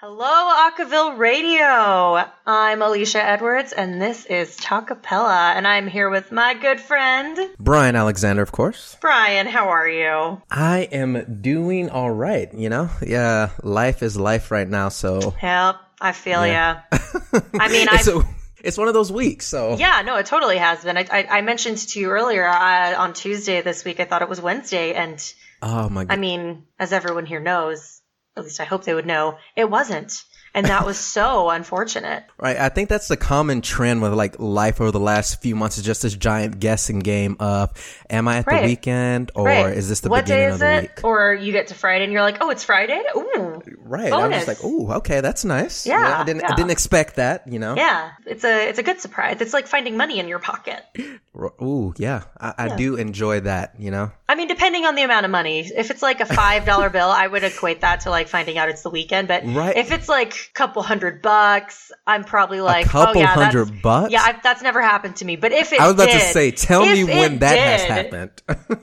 Hello, Acaville Radio. I'm Alicia Edwards, and this is Talkapella, and I'm here with my good friend Brian Alexander, of course. Brian. How are you? I am doing all right. You know, yeah, life is life right now. So, Yep, I feel yeah. ya. I mean, it's, I. it's one of those weeks. So, Yeah, no, it totally has been. I, I, I mentioned to you earlier uh, on Tuesday this week. I thought it was Wednesday, and oh my God. I mean, as everyone here knows, at least I hope they would know, it wasn't, and that was so unfortunate. right? I think that's the common trend with like life over the last few months is just this giant guessing game of, am I at Right. the weekend or Right. is this the what beginning day of the it? week? Or you get to Friday and you're like, oh, it's Friday. Ooh, Right. I was like, oh, okay, that's nice. Yeah, I didn't, I didn't expect that. You know. yeah, it's a it's a good surprise. It's like finding money in your pocket. Ooh, yeah. I, I Yeah. do enjoy that. You know. I mean, depending on the amount of money. If it's like a five dollar bill, I would equate that to like finding out it's the weekend. But Right. if it's like a couple hundred bucks, I'm probably like, a couple oh yeah, hundred bucks? Yeah, I, that's never happened to me. But if it I was about to say, tell me when that has happened.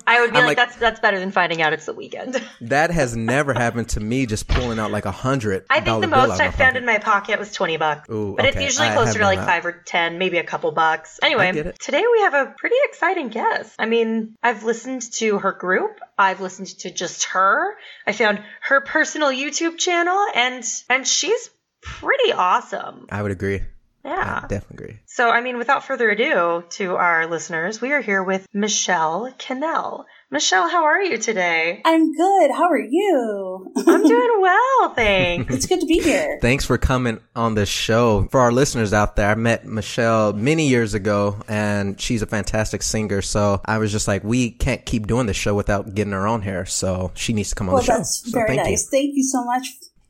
I would be like, like- that's that's better than finding out it's the weekend. That has never happened to me. Just pulling out like a hundred. I think the most I found in my pocket was 20 bucks. Ooh, but it's usually closer to like that. 5 or 10, maybe a couple bucks. Anyway, today we have a pretty exciting guest. I mean, I've listened to her group, I've listened to just her. I found her personal YouTube channel and and she's pretty awesome. I would agree. Yeah. I definitely agree. So, I mean, without further ado, to our listeners, we are here with Michelle Cannell. Michelle, how are you today? I'm good. How are you? I'm doing well, thanks. it's good to be here. Thanks for coming on the show. For our listeners out there, I met Michelle many years ago and she's a fantastic singer. So I was just like, we can't keep doing this show without getting her on here. So she needs to come on Well, the show. that's So very thank you. nice. Thank you so much.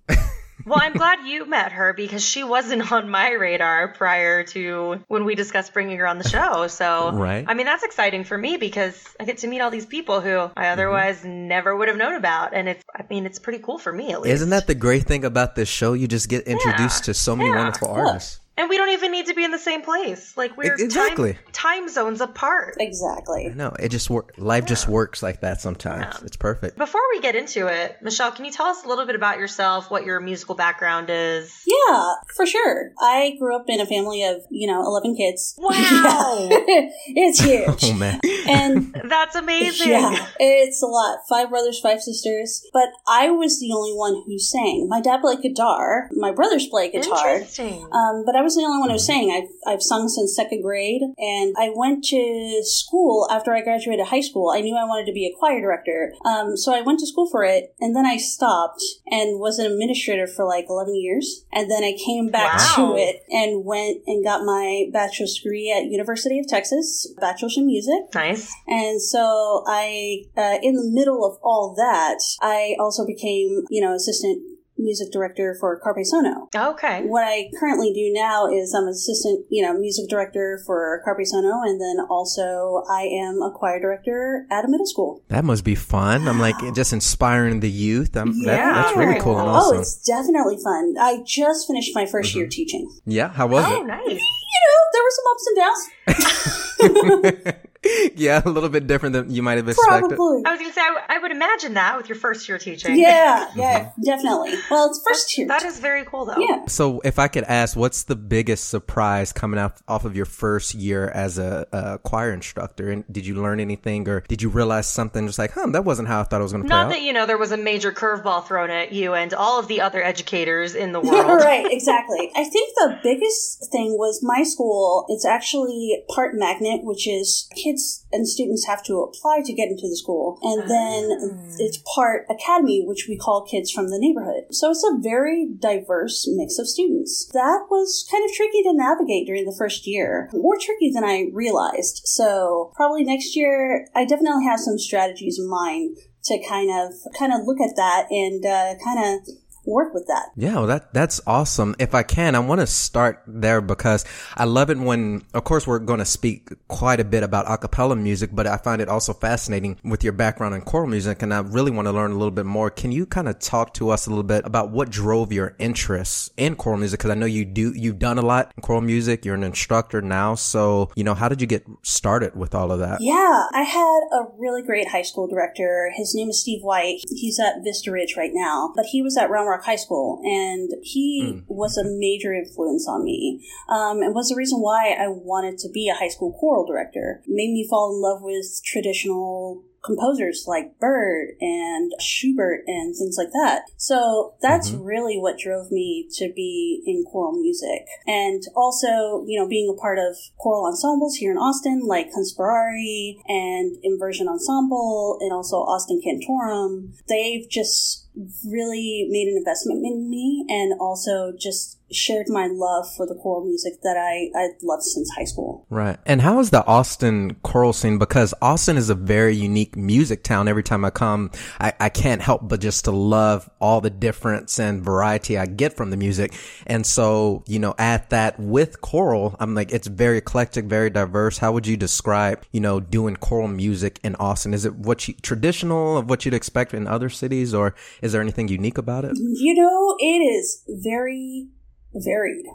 Well, I'm glad you met her because she wasn't on my radar prior to when we discussed bringing her on the show. So, Right. I mean, that's exciting for me because I get to meet all these people who Mm-hmm. I otherwise never would have known about. And it's, I mean, it's pretty cool for me at least. Isn't that the great thing about this show? You just get introduced to so many Yeah. wonderful Yeah. artists. And we don't even need to be in the same place. Like, we're exactly. time, time zones apart. Exactly. No, it just work. Life just works like that sometimes. It's perfect. Before we get into it, Michelle, can you tell us a little bit about yourself, what your musical background is? Yeah, for sure. I grew up in a family of, you know, 11 kids. Wow. it's huge. Oh man. and That's amazing. yeah, it's a lot. Five brothers, five sisters. But I was the only one who sang. My dad played guitar. My brothers play guitar. Interesting. Um, but I was the only one who sang. I've, I've sung since second grade, and I went to school after I graduated high school. I knew I wanted to be a choir director, um, so I went to school for it, and then I stopped and was an administrator for like 11 years, and then I came back Wow. to it and went and got my bachelor's degree at University of Texas, bachelor's in music. nice. And so I, uh, in the middle of all that, I also became, you know, assistant music director for Carpe Sono. Okay. What I currently do now is I'm assistant, you know, music director for Carpe Sono, and then also I am a choir director at a middle school. That must be fun. I'm like just inspiring the youth. I'm, that, Yeah. that's really cool and Oh, it's definitely fun. I just finished my 1st mm-hmm. year teaching. yeah, how was oh, it? Oh, nice. You know, there were some ups and downs. It? yeah, a little bit different than you might have expected. Probably. I was going to say, I, w- I would imagine that with your first year teaching. Yeah, yeah, mm-hmm. definitely. Well, it's first year. That is very cool, though. yeah. So, if I could ask, what's the biggest surprise coming out off of your first year as a, a choir instructor? And did you learn anything, or did you realize something just like, huh, that wasn't how I thought it was going to play Not out? that, you know, there was a major curveball thrown at you and all of the other educators in the world. right, exactly. I think the biggest thing was my school, it's actually part magnet, which is kids and students have to apply to get into the school. And then it's part academy, which we call kids from the neighborhood. So it's a very diverse mix of students. That was kind of tricky to navigate during the first year. More tricky than I realized. So probably next year, I definitely have some strategies in mind to kind of kind of look at that and uh, kind of work with that. Yeah, well, that that's awesome. If I can, I want to start there because I love it when, of course, we're going to speak quite a bit about a cappella music, but I find it also fascinating with your background in choral music, and I really want to learn a little bit more. Can you kind of talk to us a little bit about what drove your interest in choral music? Because I know you do, you've done a lot in choral music. You're an instructor now, so you know, how did you get started with all of that? Yeah, I had a really great high school director. His name is Steve White. He's at Vista Ridge right now, but he was at Round Rock High School, and he Mm. was a major influence on me, um, and was the reason why I wanted to be a high school choral director. Made me fall in love with traditional composers like Byrd and Schubert and things like that. So that's Mhm. really what drove me to be in choral music. And also, you know, being a part of choral ensembles here in Austin, like Conspirari and Inversion Ensemble and also Austin Cantorum, they've just really made an investment in me and also just shared my love for the choral music that I, I've loved since high school. Right. And how is the Austin choral scene? Because Austin is a very unique music town. Every time I come, I, I can't help but just to love all the difference and variety I get from the music. And so, you know, add that with choral, I'm like, it's very eclectic, very diverse. How would you describe, you know, doing choral music in Austin? Is it what you, traditional of what you'd expect in other cities or is there anything unique about it? You know, it is very varied.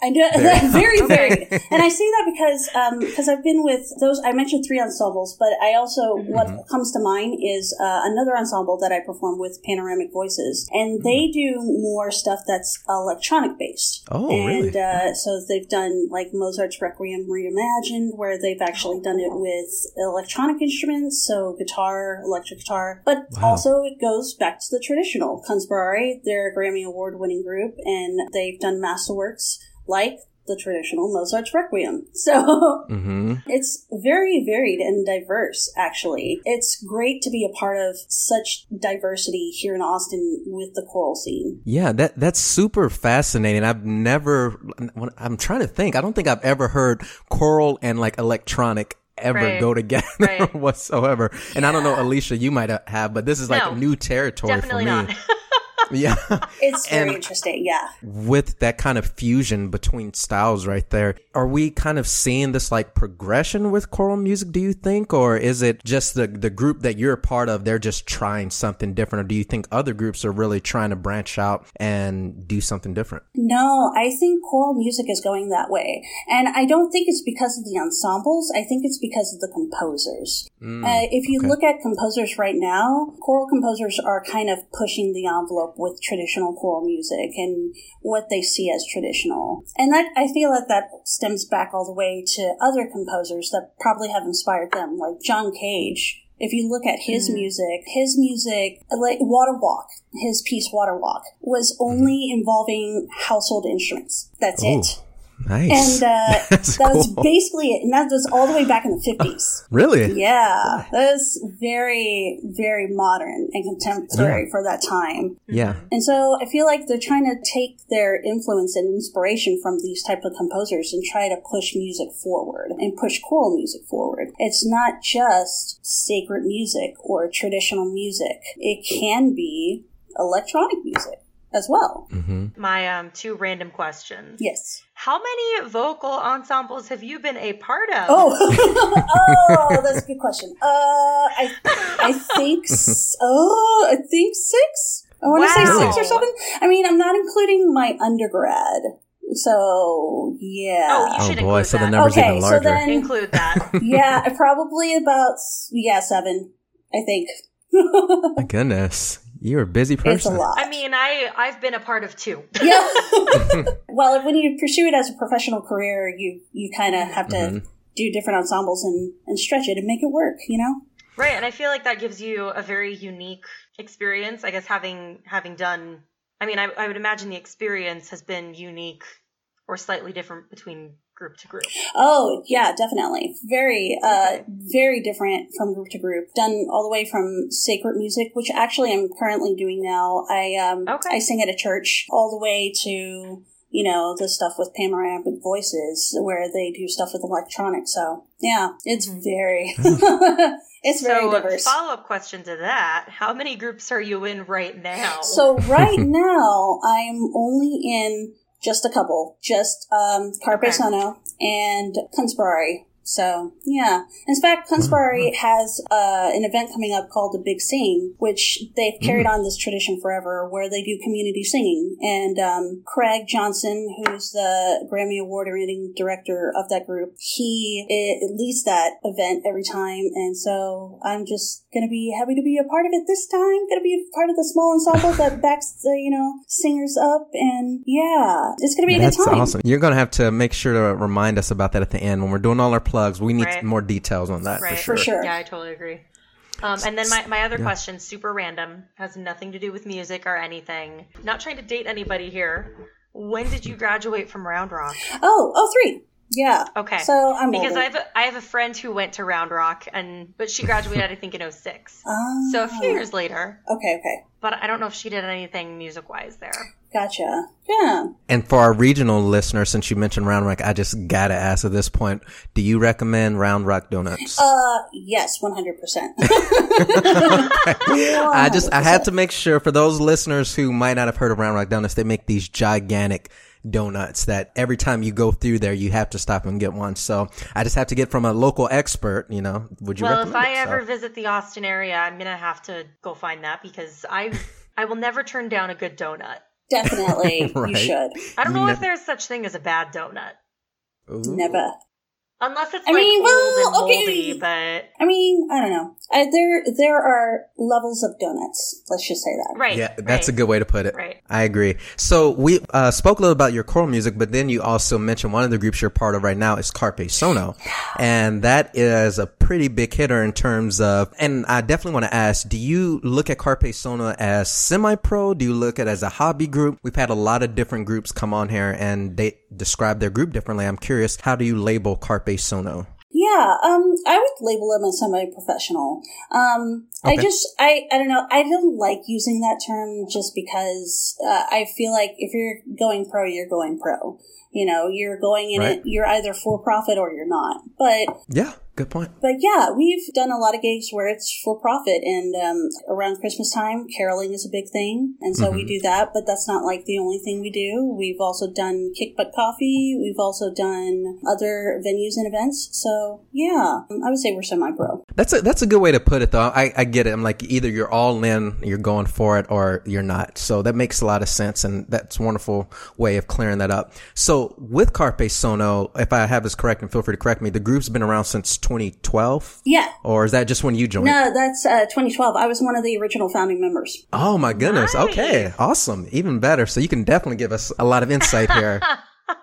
I know Very- very varied, and I say that because um, because I've been with those. I mentioned three ensembles, but I also what Mhm. comes to mind is uh, another ensemble that I perform with, Panoramic Voices, and they do more stuff that's electronic based. Oh, and really? uh, so they've done like Mozart's Requiem reimagined, where they've actually done it with electronic instruments, so guitar, electric guitar, but Wow. also it goes back to the traditional. Conspirari, they're a Grammy Award winning group, and they've done masterworks like the traditional Mozart's Requiem. So Mm-hmm. it's very varied and diverse, actually. It's great to be a part of such diversity here in Austin with the choral scene. Yeah, that that's super fascinating. I've never. I'm trying to think. I don't think I've ever heard choral and like electronic ever Right. go together Right. whatsoever. And I don't know, Alicia, you might have, but this is like No, new territory Definitely for me. yeah. It's very And- interesting, yeah. With that kind of fusion between styles right there, are we kind of seeing this like progression with choral music, do you think? Or is it just the, the group that you're a part of, they're just trying something different? Or do you think other groups are really trying to branch out and do something different? No, I think choral music is going that way. And I don't think it's because of the ensembles. I think it's because of the composers. Mm, Uh, if you okay. look at composers right now, choral composers are kind of pushing the envelope with traditional choral music and what they see as traditional. And that I feel that that stems back all the way to other composers that probably have inspired them, like John Cage. If you look at his Mhm. music, his music, like Water Walk, his piece Water Walk, was only involving household instruments. That's Ooh, it. Nice. And uh, that was basically it. And that was all the way back in the 50s. Really? Yeah, that was very, very modern and contemporary for that time. Yeah. And so I feel like they're trying to take their influence and inspiration from these type of composers and try to push music forward and push choral music forward. It's not just sacred music or traditional music. It can be electronic music as well. Mm-hmm. My um, two random questions. Yes. How many vocal ensembles have you been a part of? Oh, oh, that's a good question. Uh, I, I think, s- oh, I think six. I want to say six or seven. I mean, I'm not including my undergrad, so yeah. Oh, you Oh should boy, include so the that. number's Okay, even so then- Include that. yeah, probably about yeah seven. I think My goodness. You're a busy person. it's a lot. I mean, I I've been a part of two. yeah. well, when you pursue it as a professional career, you you kind of have to Mhm. do different ensembles and and stretch it and make it work. You know. Right, and I feel like that gives you a very unique experience. I guess having having done, I mean, I, I would imagine the experience has been unique or slightly different between group to group. Oh, yeah, definitely. Very, uh, very different from group to group. Done all the way from sacred music, which actually I'm currently doing now. I, um, Okay. I sing at a church all the way to, you know, the stuff with panoramic voices where they do stuff with electronics. So, yeah, it's Mhm. very, it's very so, diverse. follow up question to that: How many groups are you in right now? So right now, I'm only in just a couple, just um, Carpe Okay. Sono and Conspirari. So yeah. In fact, Conspirari has uh, an event coming up called the Big Sing, which they've carried on this tradition forever, where they do community singing. And um, Craig Johnson, who's the Grammy Award-winning director of that group, he it, leads that event every time. And so I'm just gonna be happy to be a part of it this time. Gonna be a part of the small ensemble that backs the you know singers up, and yeah, it's gonna be a That's good time. That's awesome. You're going to have to make sure to remind us about that at the end when we're doing all our plugs. We need Right. more details on that Right. for sure. For sure. Yeah, I totally agree. Um, and then my, my other question, super random, has nothing to do with music or anything. Not trying to date anybody here. When did you graduate from Round Rock? Oh, oh, three. Yeah. Okay. So I'm because older. I have a, I have a friend who went to Round Rock and but she graduated I think in 06. Oh. So a few years later, Okay. Okay. but I don't know if she did anything music wise there. Gotcha. Yeah. And for our regional listeners, since you mentioned Round Rock, I just gotta ask at this point: Do you recommend Round Rock donuts? Uh, yes, one hundred percent. I just I had to make sure for those listeners who might not have heard of Round Rock Donuts, they make these gigantic donuts that every time you go through there, you have to stop and get one. So I just have to get from a local expert. You know, would you? well, if I it? So- ever visit the Austin area, I'm gonna have to go find that because I I will never turn down a good donut. Definitely, Right. you should. I don't know ne- if there's such thing as a bad donut. Ooh. Never. Unless it's I like mean, old well, and moldy, okay. but I mean, I don't know. I, there, there are levels of donuts. Let's just say that. right. Yeah, that's right, a good way to put it. Right. I agree. So we uh, spoke a little about your choral music, but then you also mentioned one of the groups you're part of right now is Carpe Sono, and that is a pretty big hitter in terms of. And I definitely want to ask: Do you look at Carpe Sono as semi-pro? Do you look at it as a hobby group? We've had a lot of different groups come on here, and they describe their group differently. I'm curious, how do you label Carpe Sono? Yeah, um, I would label them as semi-professional. Um, I just, I, I don't know. I don't like using that term just because uh, I feel like if you're going pro, you're going pro. You know, you're going in Right. it. You're either for profit or you're not. But Yeah, good point. But yeah, we've done a lot of gigs where it's for profit, and um, around Christmas time, caroling is a big thing, and so we do that. But that's not like the only thing we do. We've also done Kick Butt Coffee. We've also done other venues and events. So yeah, I would say we're semi-pro. That's a that's a good way to put it though. I, I get it. I'm like either you're all in, you're going for it, or you're not. So that makes a lot of sense, and that's a wonderful way of clearing that up. So with Carpe Sono, if I have this correct, and feel free to correct me, the group's been around since 2012, Yeah. or is that just when you joined? No, that's uh, 2012. I was one of the original founding members. Oh my goodness. Nice. Okay. Awesome. Even better. So you can definitely give us a lot of insight here.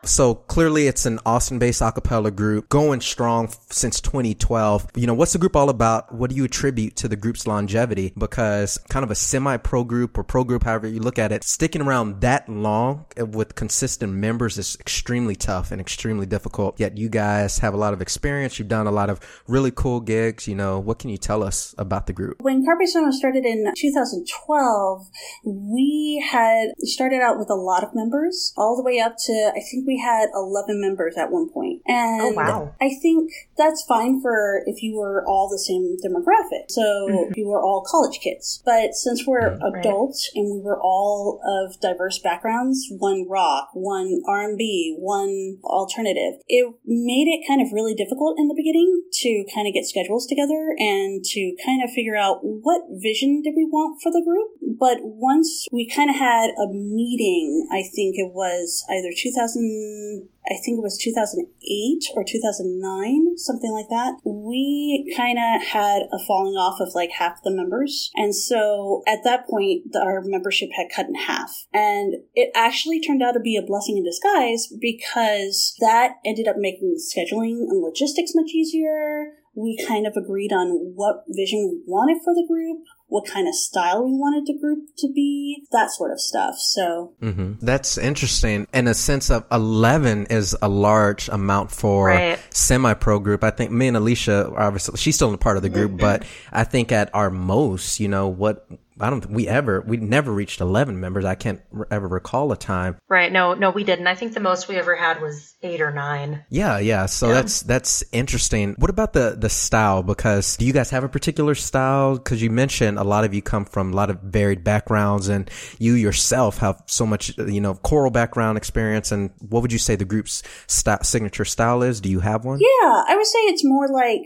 so clearly it's an Austin based a cappella group going strong since 2012. You know, what's the group all about? What do you attribute to the group's longevity? Because kind of a semi pro group or pro group, however you look at it, sticking around that long with consistent members is extremely tough and extremely difficult. Yet you guys have a lot of experience. You've done a lot of really cool gigs. You know, what can you tell us about the group? When Carpe Sono started in 2012, we had started out with a lot of members, all the way up to I think we had 11 members at one point. And Oh, wow. I think that's fine for if you were all the same demographic. So Mm-hmm. you were all college kids. But since we're adults and we were all of diverse backgrounds, one rock, one R&B, one alternative, it made it kind of really difficult in the beginning to kind of get schedules together and to kind of figure out what vision did we want for the group. But once we kind of had a meeting, I think it was either 2000, Mm, I think it was 2008 or 2009, something like that. We kind of had a falling off of like half the members. And so at that point, the- our membership had cut in half. And it actually turned out to be a blessing in disguise because that ended up making scheduling and logistics much easier. We kind of agreed on what vision we wanted for the group, what kind of style we wanted the group to be, that sort of stuff. So hmm That's interesting. In a sense of 11 is a large amount for Right. semi-pro group. I think me and Alicia, obviously, she's still a part of the group, but I think at our most, you know, what I don't we ever we never reached eleven members. I can't r- ever recall a time. Right. No, no, we didn't. I think the most we ever had was eight or nine. Yeah, yeah. So that's that's interesting. What about the the style? Because do you guys have a particular style? Because you mentioned a lot of you come from a lot of varied backgrounds, and you yourself have so much you know choral background experience. And what would you say the group's sta signature style is? Do you have one? Yeah, I would say it's more like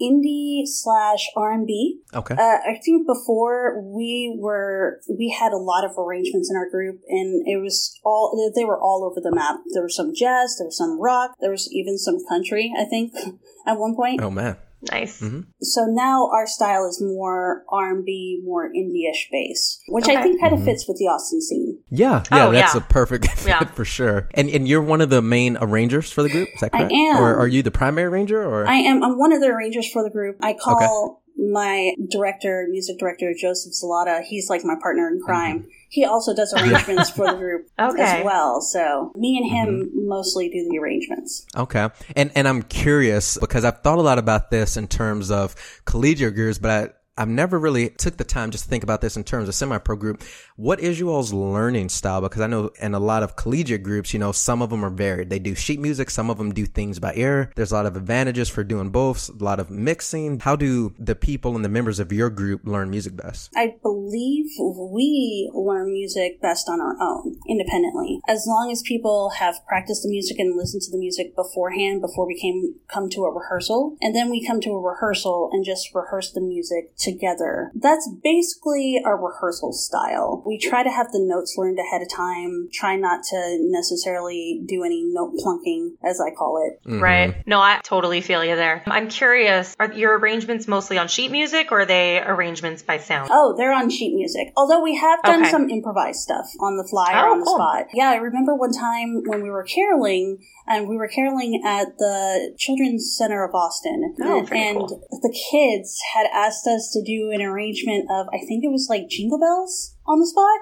indie slash R&B. Okay. Uh, I think before we were, we had a lot of arrangements in our group and it was all, they were all over the map. There was some jazz, there was some rock, there was even some country, I think, at one point. oh man. Nice. Mm-hmm. So now our style is more R&B, more indie-ish bass, which I think kind of mm-hmm. fits with the Austin scene. Yeah, oh, yeah, Oh, that's yeah. a perfect fit Yeah. for sure. And and you're one of the main arrangers for the group, is that correct? I correct? am. Or are you the primary arranger or I am, I'm one of the arrangers for the group. I call my director, music director, Joseph Zalata, he's like my partner in mm-hmm. crime. He also does arrangements for the group Okay. as well. So me and him mm-hmm. mostly do the arrangements. Okay. And and I'm curious because I've thought a lot about this in terms of collegiate groups, but I I've never really took the time just to think about this in terms of semi-pro group. What is you all's learning style? Because I know in a lot of collegiate groups, you know, some of them are varied. They do sheet music. Some of them do things by ear. There's a lot of advantages for doing both. A lot of mixing. How do the people and the members of your group learn music best? I believe we learn music best on our own, independently. As long as people have practiced the music and listened to the music beforehand, before we came come to a rehearsal, and then we come to a rehearsal and just rehearse the music together. That's basically our rehearsal style. We try to have the notes learned ahead of time. Try not to necessarily do any note plunking, as I call it. Mm-hmm. Right. No, I totally feel you there. I'm curious, are your arrangements mostly on sheet music or are they arrangements by sound? Oh, they're on sheet music. Although we have done Okay. some improvised stuff on the fly or Oh, on the cool. spot. Yeah, I remember one time when we were caroling, and we were caroling at the Children's Center of Austin. Oh, and and cool. the kids had asked us to do an arrangement of, I think it was like Jingle Bells on the spot.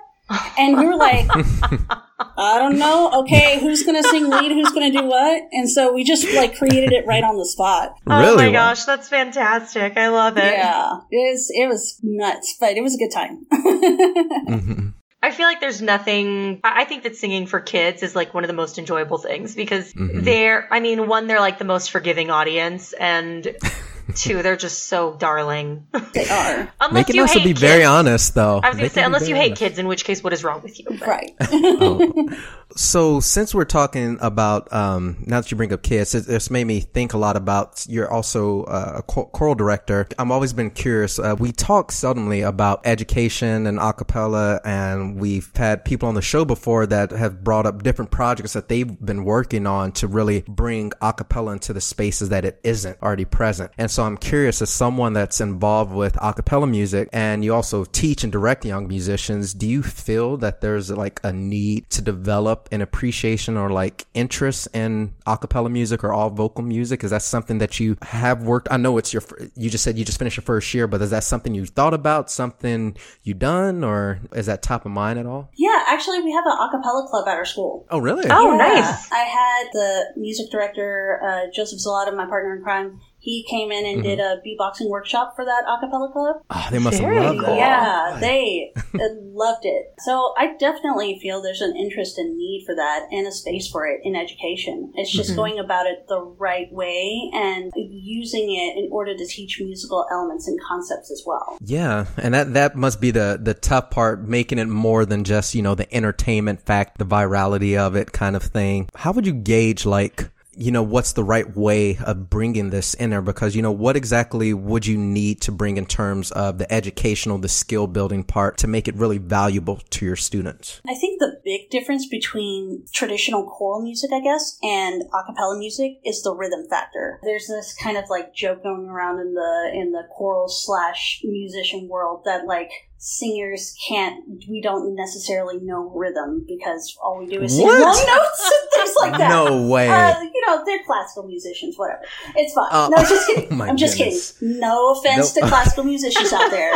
And we were like, I don't know. Okay, who's going to sing lead? Who's going to do what? And so we just like created it right on the spot. Oh my Wow. gosh, that's fantastic. I love it. Yeah, it was, it was nuts, but it was a good time. Mhm. I feel like there's nothing. I I think that singing for kids is like one of the most enjoyable things because Mhm. they're, I mean, one, they're like the most forgiving audience, and two, they're just so darling. they are. unless They can you also hate be kids. very honest though. I was going to say, unless you hate honest. kids, in which case, what is wrong with you? But- Right. Oh. So since we're talking about, um, now that you bring up kids, it, it's made me think a lot about, you're also uh, a cho- choral director. I've always been curious. Uh, we talk seldomly about education and a cappella and we've had people on the show before that have brought up different projects that they've been working on to really bring a cappella into the spaces that it isn't already present. And so I'm curious as someone that's involved with a cappella music and you also teach and direct young musicians, do you feel that there's like a need to develop an appreciation or like interest in a cappella music or all vocal music? Is that something that you have worked? I know it's your, you just said you just finished your first year, but is that something you thought about, something you done, or is that top of mind at all? Yeah, actually, we have an a cappella club at our school. Oh, really? Oh, Yeah. nice. I had the music director, uh, Joseph Zalata, my partner in crime. He came in and did a beatboxing workshop for that a cappella club. Oh, they must Very have loved cool. that. Yeah, they uh, loved it. So I definitely feel there's an interest and need for that and a space for it in education. It's just going about it the right way and using it in order to teach musical elements and concepts as well. Yeah, and that that must be the the tough part, making it more than just you know the entertainment fact, the virality of it, kind of thing. How would you gauge like? You know, what's the right way of bringing this in there? Because, you know, what exactly would you need to bring in terms of the educational, the skill building part to make it really valuable to your students? I think the big difference between traditional choral music, I guess, and a cappella music is the rhythm factor. There's this kind of like joke going around in the in the choral slash musician world that like singers can't we don't necessarily know rhythm because all we do is sing What? long notes and things like that. No way. Uh, you know, they're classical musicians, whatever. It's fine. Uh, no, just kidding. oh I'm just goodness. kidding. No offense Nope. to classical musicians out there.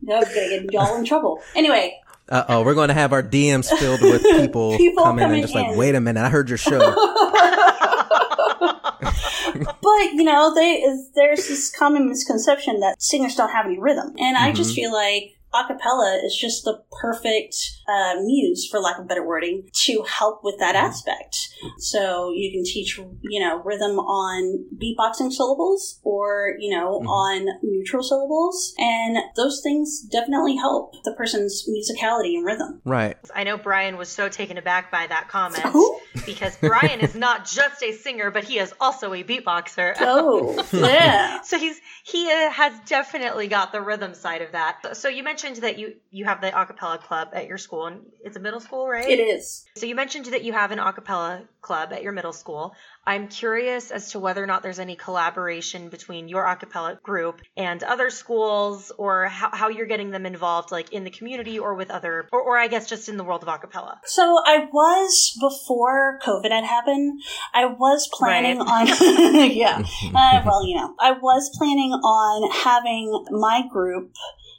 No, I'm gonna get y'all in trouble. Anyway, Uh oh, we're going to have our DMs filled with people, People coming in coming and just like, wait a minute, I heard your show. but you know, they, there's this common misconception that singers don't have any rhythm, and I just feel like acapella is just the perfect uh, muse, for lack of better wording, to help with that Mm-hmm. aspect. So you can teach, you know, rhythm on beatboxing syllables or, you know, Mhm. on neutral syllables. And those things definitely help the person's musicality and rhythm. Right. I know Brian was so taken aback by that comment Oh, because Brian is not just a singer, but he is also a beatboxer. oh yeah. So he's he uh, has definitely got the rhythm side of that. So you mentioned that you you have the acapella club at your school, and it's a middle school, right? It is. So you mentioned that you have an acapella club at your middle school. I'm curious as to whether or not there's any collaboration between your acapella group and other schools, or how, how you're getting them involved, like in the community or with other, or, or I guess just in the world of acapella. So I was before COVID had happened. I was planning Right. on yeah. Uh, well, you know, I was planning on having my group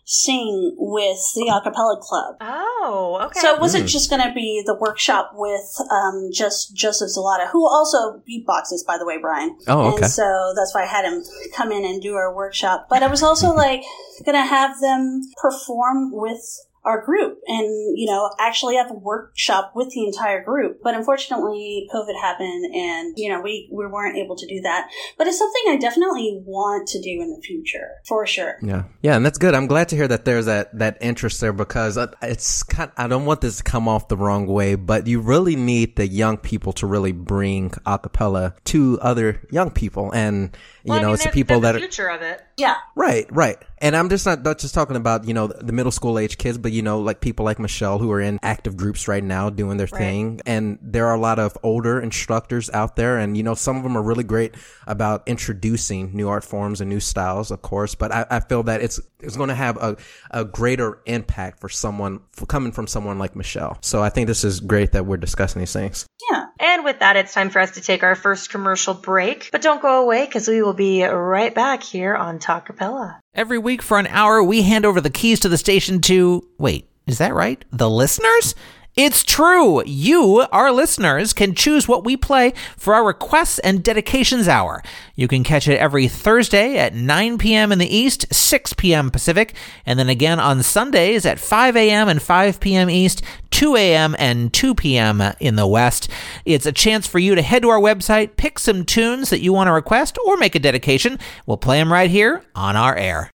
sing with the a acapella club. Oh, okay. So it wasn't Mm. just going to be the workshop with um, just Joseph Zalata, who also beatboxes, by the way, Brian. Oh, okay. And so that's why I had him come in and do our workshop. But I was also like going to have them perform with our group and, you know, actually have a workshop with the entire group. But unfortunately, COVID happened and, you know, we, we weren't able to do that. But it's something I definitely want to do in the future, for sure. Yeah, yeah, and that's good. I'm glad to hear that there's that that interest there because uh, it's kind. I don't want this to come off the wrong way, but you really need the young people to really bring acapella to other young people, and you Well, I know, mean, it's the people they're that the are future of it. Yeah. Right, right. And I'm just not, not just talking about, you know, the middle school age kids, but, you know, like people like Michelle who are in active groups right now doing their Right. thing. And there are a lot of older instructors out there. And, you know, some of them are really great about introducing new art forms and new styles, of course. But I, I feel that it's, it's going to have a, a greater impact for someone for coming from someone like Michelle. So I think this is great that we're discussing these things. Yeah. And with that, it's time for us to take our first commercial break. But don't go away because we will be right back here on Talkapella. Every week for an hour, we hand over the keys to the station to. Wait, is that right? The listeners? It's true. You, our listeners, can choose what we play for our requests and dedications hour. You can catch it every Thursday at 9 p.m. in the East, 6 p.m. Pacific, and then again on Sundays at 5 a.m. and 5 p.m. East, 2 a.m. and 2 p.m. in the West. It's a chance for you to head to our website, pick some tunes that you want to request, or make a dedication. We'll play them right here on our air.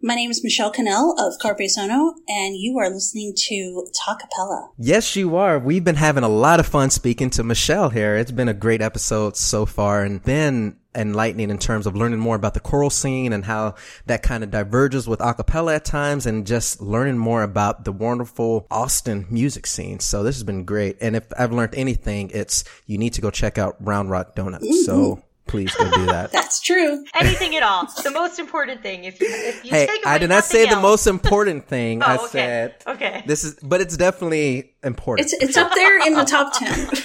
My name is Michelle Cannell of Carpe Sono, and you are listening to Talkapella. Yes, you are. We've been having a lot of fun speaking to Michelle here. It's been a great episode so far and been enlightening in terms of learning more about the choral scene and how that kind of diverges with acapella at times and just learning more about the wonderful Austin music scene. So this has been great. And if I've learned anything, it's you need to go check out Round Rock Donuts. So mm-hmm. Please go do that. That's true. Anything at all. The most important thing. If you, if you Hey, take away I did not nothing say the most important thing. Oh, I Oh, okay. said Okay. this is, but it's definitely important. It's it's up there in the top ten.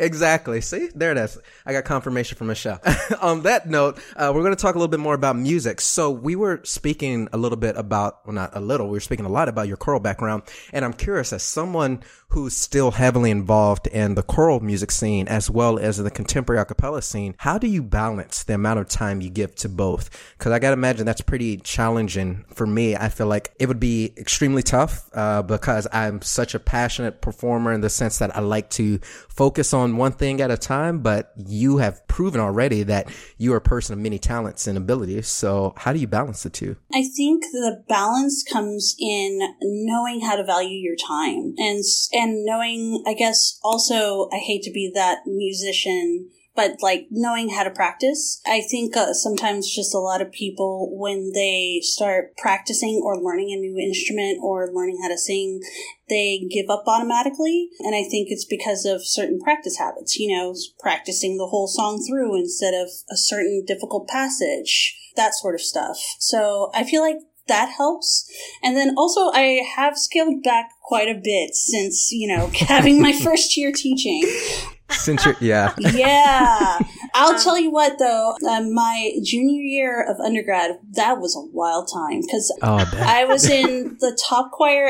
exactly. See, there it is. I got confirmation from Michelle. On that note, uh, we're going to talk a little bit more about music. So we were speaking a little bit about, well, not a little, we were speaking a lot about your choral background. And I'm curious, as someone who's still heavily involved in the choral music scene as well as the contemporary a cappella scene, how do you balance the amount of time you give to both? Because I got to imagine that's pretty challenging for me. I feel like it would be extremely tough uh, because I'm such a passionate performer in the sense that I like to focus on one thing at a time, but you have proven already that you are a person of many talents and abilities. So how do you balance the two? I think the balance comes in knowing how to value your time and and knowing I guess also I hate to be that musician but like knowing how to practice. I think uh, sometimes just a lot of people when they start practicing or learning a new instrument or learning how to sing, they give up automatically. And I think it's because of certain practice habits, you know, practicing the whole song through instead of a certain difficult passage, that sort of stuff. So I feel like that helps. And then also I have scaled back quite a bit since, you know, having my first year teaching. Since you're, yeah. Yeah. I'll tell you what though, um, my junior year of undergrad, that was a wild time because Oh, that, I was in the top choir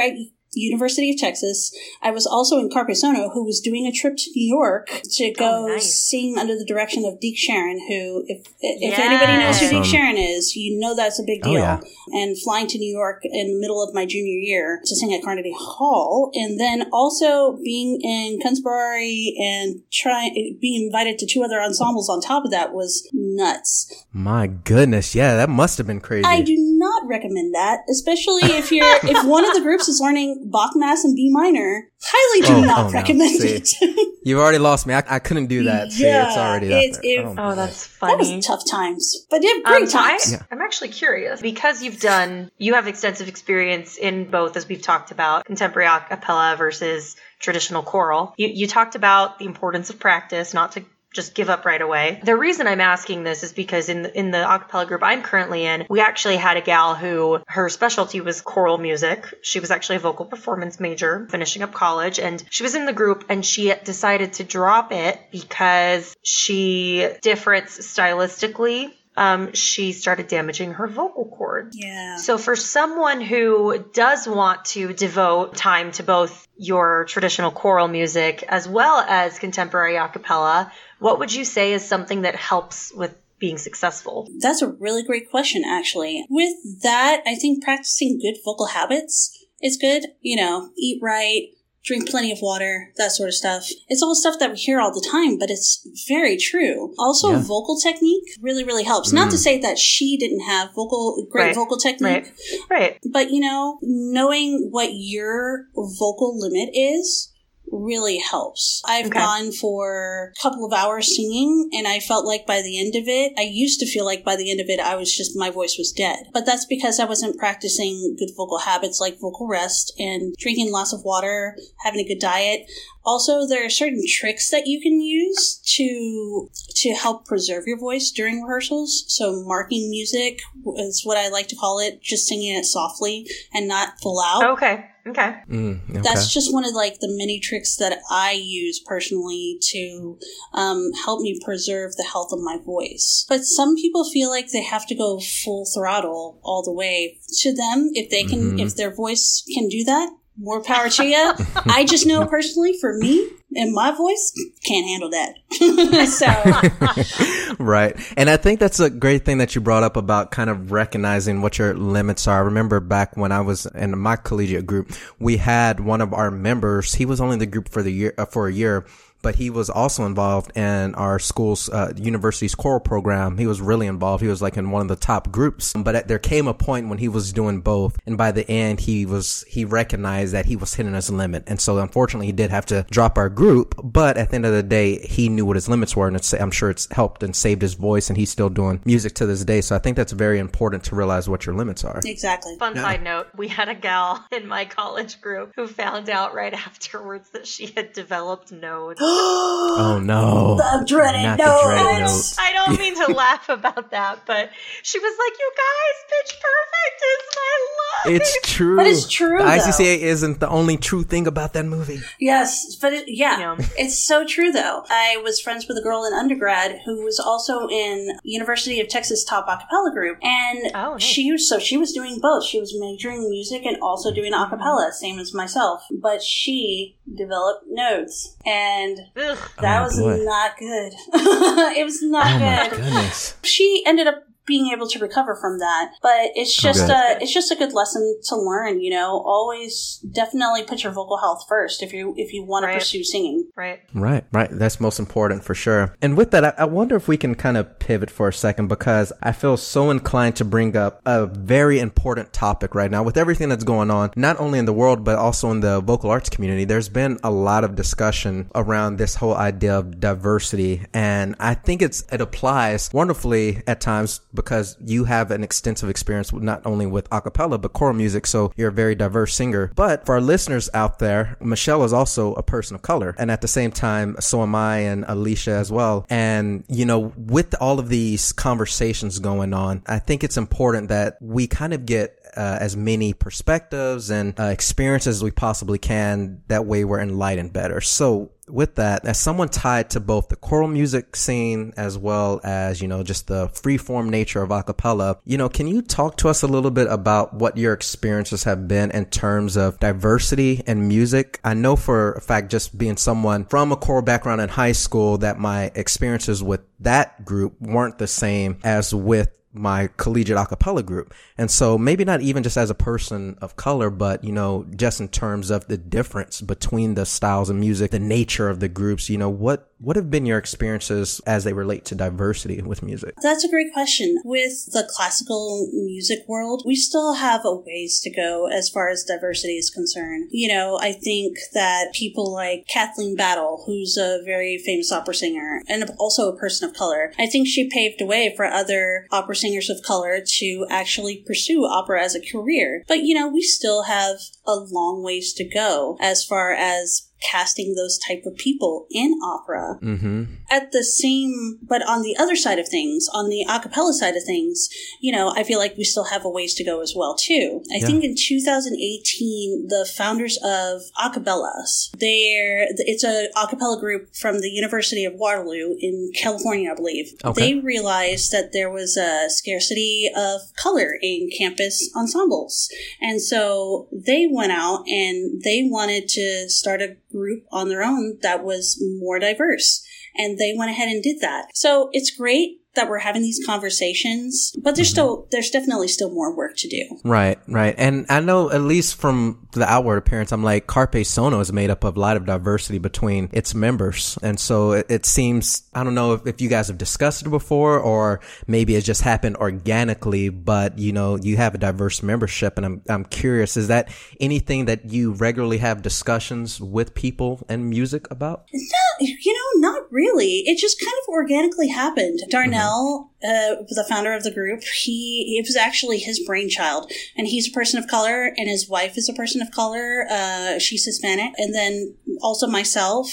at University of Texas. I was also in Carpe Sono, who was doing a trip to New York to oh, go Oh, nice. sing under the direction of Deke Sharon, who, if if Yes. anybody knows who Deke Sharon is, you know that's a big Oh, deal. yeah. And flying to New York in the middle of my junior year to sing at Carnegie Hall, and then also being in Conspirari and trying being invited to two other ensembles on top of that was nuts. My goodness, yeah, that must have been crazy. I do not recommend that, especially if you're if one of the groups is learning Bach Mass in B minor. Highly do Oh, not oh, recommend See. it. You've already lost me. I, I couldn't do that. See, it's Yeah, already up it's- there. it- Oh, Oh, that's funny. that was tough times, but yeah, great Um, so I, times. I'm actually curious because you've done, you have extensive experience in both, as we've talked about, contemporary a cappella versus traditional choral. You, you talked about the importance of practice, not to just give up right away. The reason I'm asking this is because in the, in the a cappella group I'm currently in, we actually had a gal who her specialty was choral music. She was actually a vocal performance major, finishing up college, and she was in the group and she decided to drop it because she difference stylistically um, she started damaging her vocal cords. Yeah. So, for someone who does want to devote time to both your traditional choral music as well as contemporary a cappella, what would you say is something that helps with being successful? That's a really great question, actually. With that, I think practicing good vocal habits is good. You know, eat right, drink plenty of water, that sort of stuff. It's all stuff that we hear all the time, but it's very true. Also, Yeah. vocal technique really, really helps. Not to mm. say that she didn't have vocal, great Right. vocal technique, Right. Right. but you know, knowing what your vocal limit is really helps. I've Okay. gone for a couple of hours singing and I felt like by the end of it, I used to feel like by the end of it, I was just, my voice was dead. But that's because I wasn't practicing good vocal habits like vocal rest and drinking lots of water, having a good diet. Also, there are certain tricks that you can use to to help preserve your voice during rehearsals. So, marking music is what I like to call it, just singing it softly and not full out. Okay. Okay. Mm, okay. That's just one of like the many tricks that I use personally to um, help me preserve the health of my voice. But some people feel like they have to go full throttle all the way. To them, if they can, Mhm. if their voice can do that, more power to you. I just know personally, for me and my voice, can't handle that. so right. And I think that's a great thing that you brought up about kind of recognizing what your limits are. I remember back when I was in my collegiate group, we had one of our members, he was only in the group for the year, uh, for a year. But he was also involved in our school's, uh, university's choral program. He was really involved. He was like in one of the top groups. But at, there came a point when he was doing both. And by the end, he was, he recognized that he was hitting his limit. And so unfortunately, he did have to drop our group. But at the end of the day, he knew what his limits were. And it's, I'm sure it's helped and saved his voice. And he's still doing music to this day. So I think that's very important to realize what your limits are. exactly. Fun side note, we had a gal in my college group who found out right afterwards that she had developed nodes. Oh no. The dreaded Not the dreaded I notes. I don't mean to laugh about that, but she was like, "You guys, Pitch Perfect is my life." It's true. But it's true, The though. ICCA isn't the only true thing about that movie. Yes, but it, yeah, Yeah. it's so true though. I was friends with a girl in undergrad who was also in University of Texas top a cappella group, and Oh, nice. she was so she was doing both. She was majoring in music and also doing a cappella, same as myself. But she developed nodes, and Ugh. that Oh, was boy. not good. it was not Oh my good. goodness. She ended up being able to recover from that. But it's just good. a it's just a good lesson to learn. You know, always definitely put your vocal health first if you if you want Right. to pursue singing. Right. Right, right. That's most important for sure. And with that, I, I wonder if we can kind of pivot for a second because I feel so inclined to bring up a very important topic right now with everything that's going on, not only in the world, but also in the vocal arts community. There's been a lot of discussion around this whole idea of diversity. And I think it's, it applies wonderfully at times because you have an extensive experience with not only with a cappella, but choral music. So you're a very diverse singer. But for our listeners out there, Michelle is also a person of color. And at the same time, so am I and Alicia as well. And, you know, with all of these conversations going on, I think it's important that we kind of get uh, as many perspectives and uh, experiences as we possibly can. That way we're enlightened better. So with that, as someone tied to both the choral music scene as well as, you know, just the free form nature of acapella, you know, can you talk to us a little bit about what your experiences have been in terms of diversity and music? I know for a fact, just being someone from a choral background in high school, that my experiences with that group weren't the same as with my collegiate a acapella group. And so maybe not even just as a person of color, but, you know, just in terms of the difference between the styles of music, the nature of the groups, you know, what, what have been your experiences as they relate to diversity with music? That's a great question. With the classical music world, we still have a ways to go as far as diversity is concerned. You know, I think that people like Kathleen Battle, who's a very famous opera singer and also a person of color, I think she paved the way for other opera singers of color to actually pursue opera as a career. But, you know, we still have a long ways to go as far as casting those type of people in opera. Mm-hmm. At the same, but on the other side of things, on the acapella side of things, you know, I feel like we still have a ways to go as well too. I Yeah. think in 2018, the founders of Acapellas, they're it's a acapella group from the University of Waterloo in California, I believe. Okay. They realized that there was a scarcity of color in campus ensembles, and so they went out and they wanted to start a group on their own that was more diverse. And they went ahead and did that. So it's great that we're having these conversations, but there's still, there's definitely still more work to do. Right, right. And I know at least from the outward appearance, I'm like Carpe Sono is made up of a lot of diversity between its members. And so it, it seems, I don't know if, if you guys have discussed it before or maybe it just happened organically, but you know, you have a diverse membership and I'm, I'm curious, is that anything that you regularly have discussions with people and music about? No, you know, not really. It just kind of organically happened. Darnell, uh, the founder of the group, he it was actually his brainchild, and he's a person of color, and his wife is a person of color. Uh, she's Hispanic, and then also myself,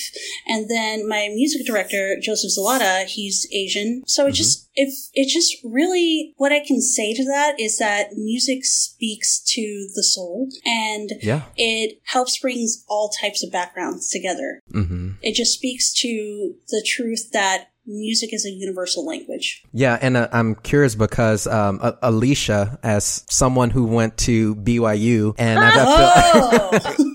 and then my music director Joseph Zalata, he's Asian. So it just if it just really what I can say to that is that music speaks to the soul, and Yeah. it helps brings all types of backgrounds together. Mm-hmm. It just speaks to the truth that music is a universal language. Yeah, and uh, I'm curious because um, A- Elicia, as someone who went to BYU, and I Oh,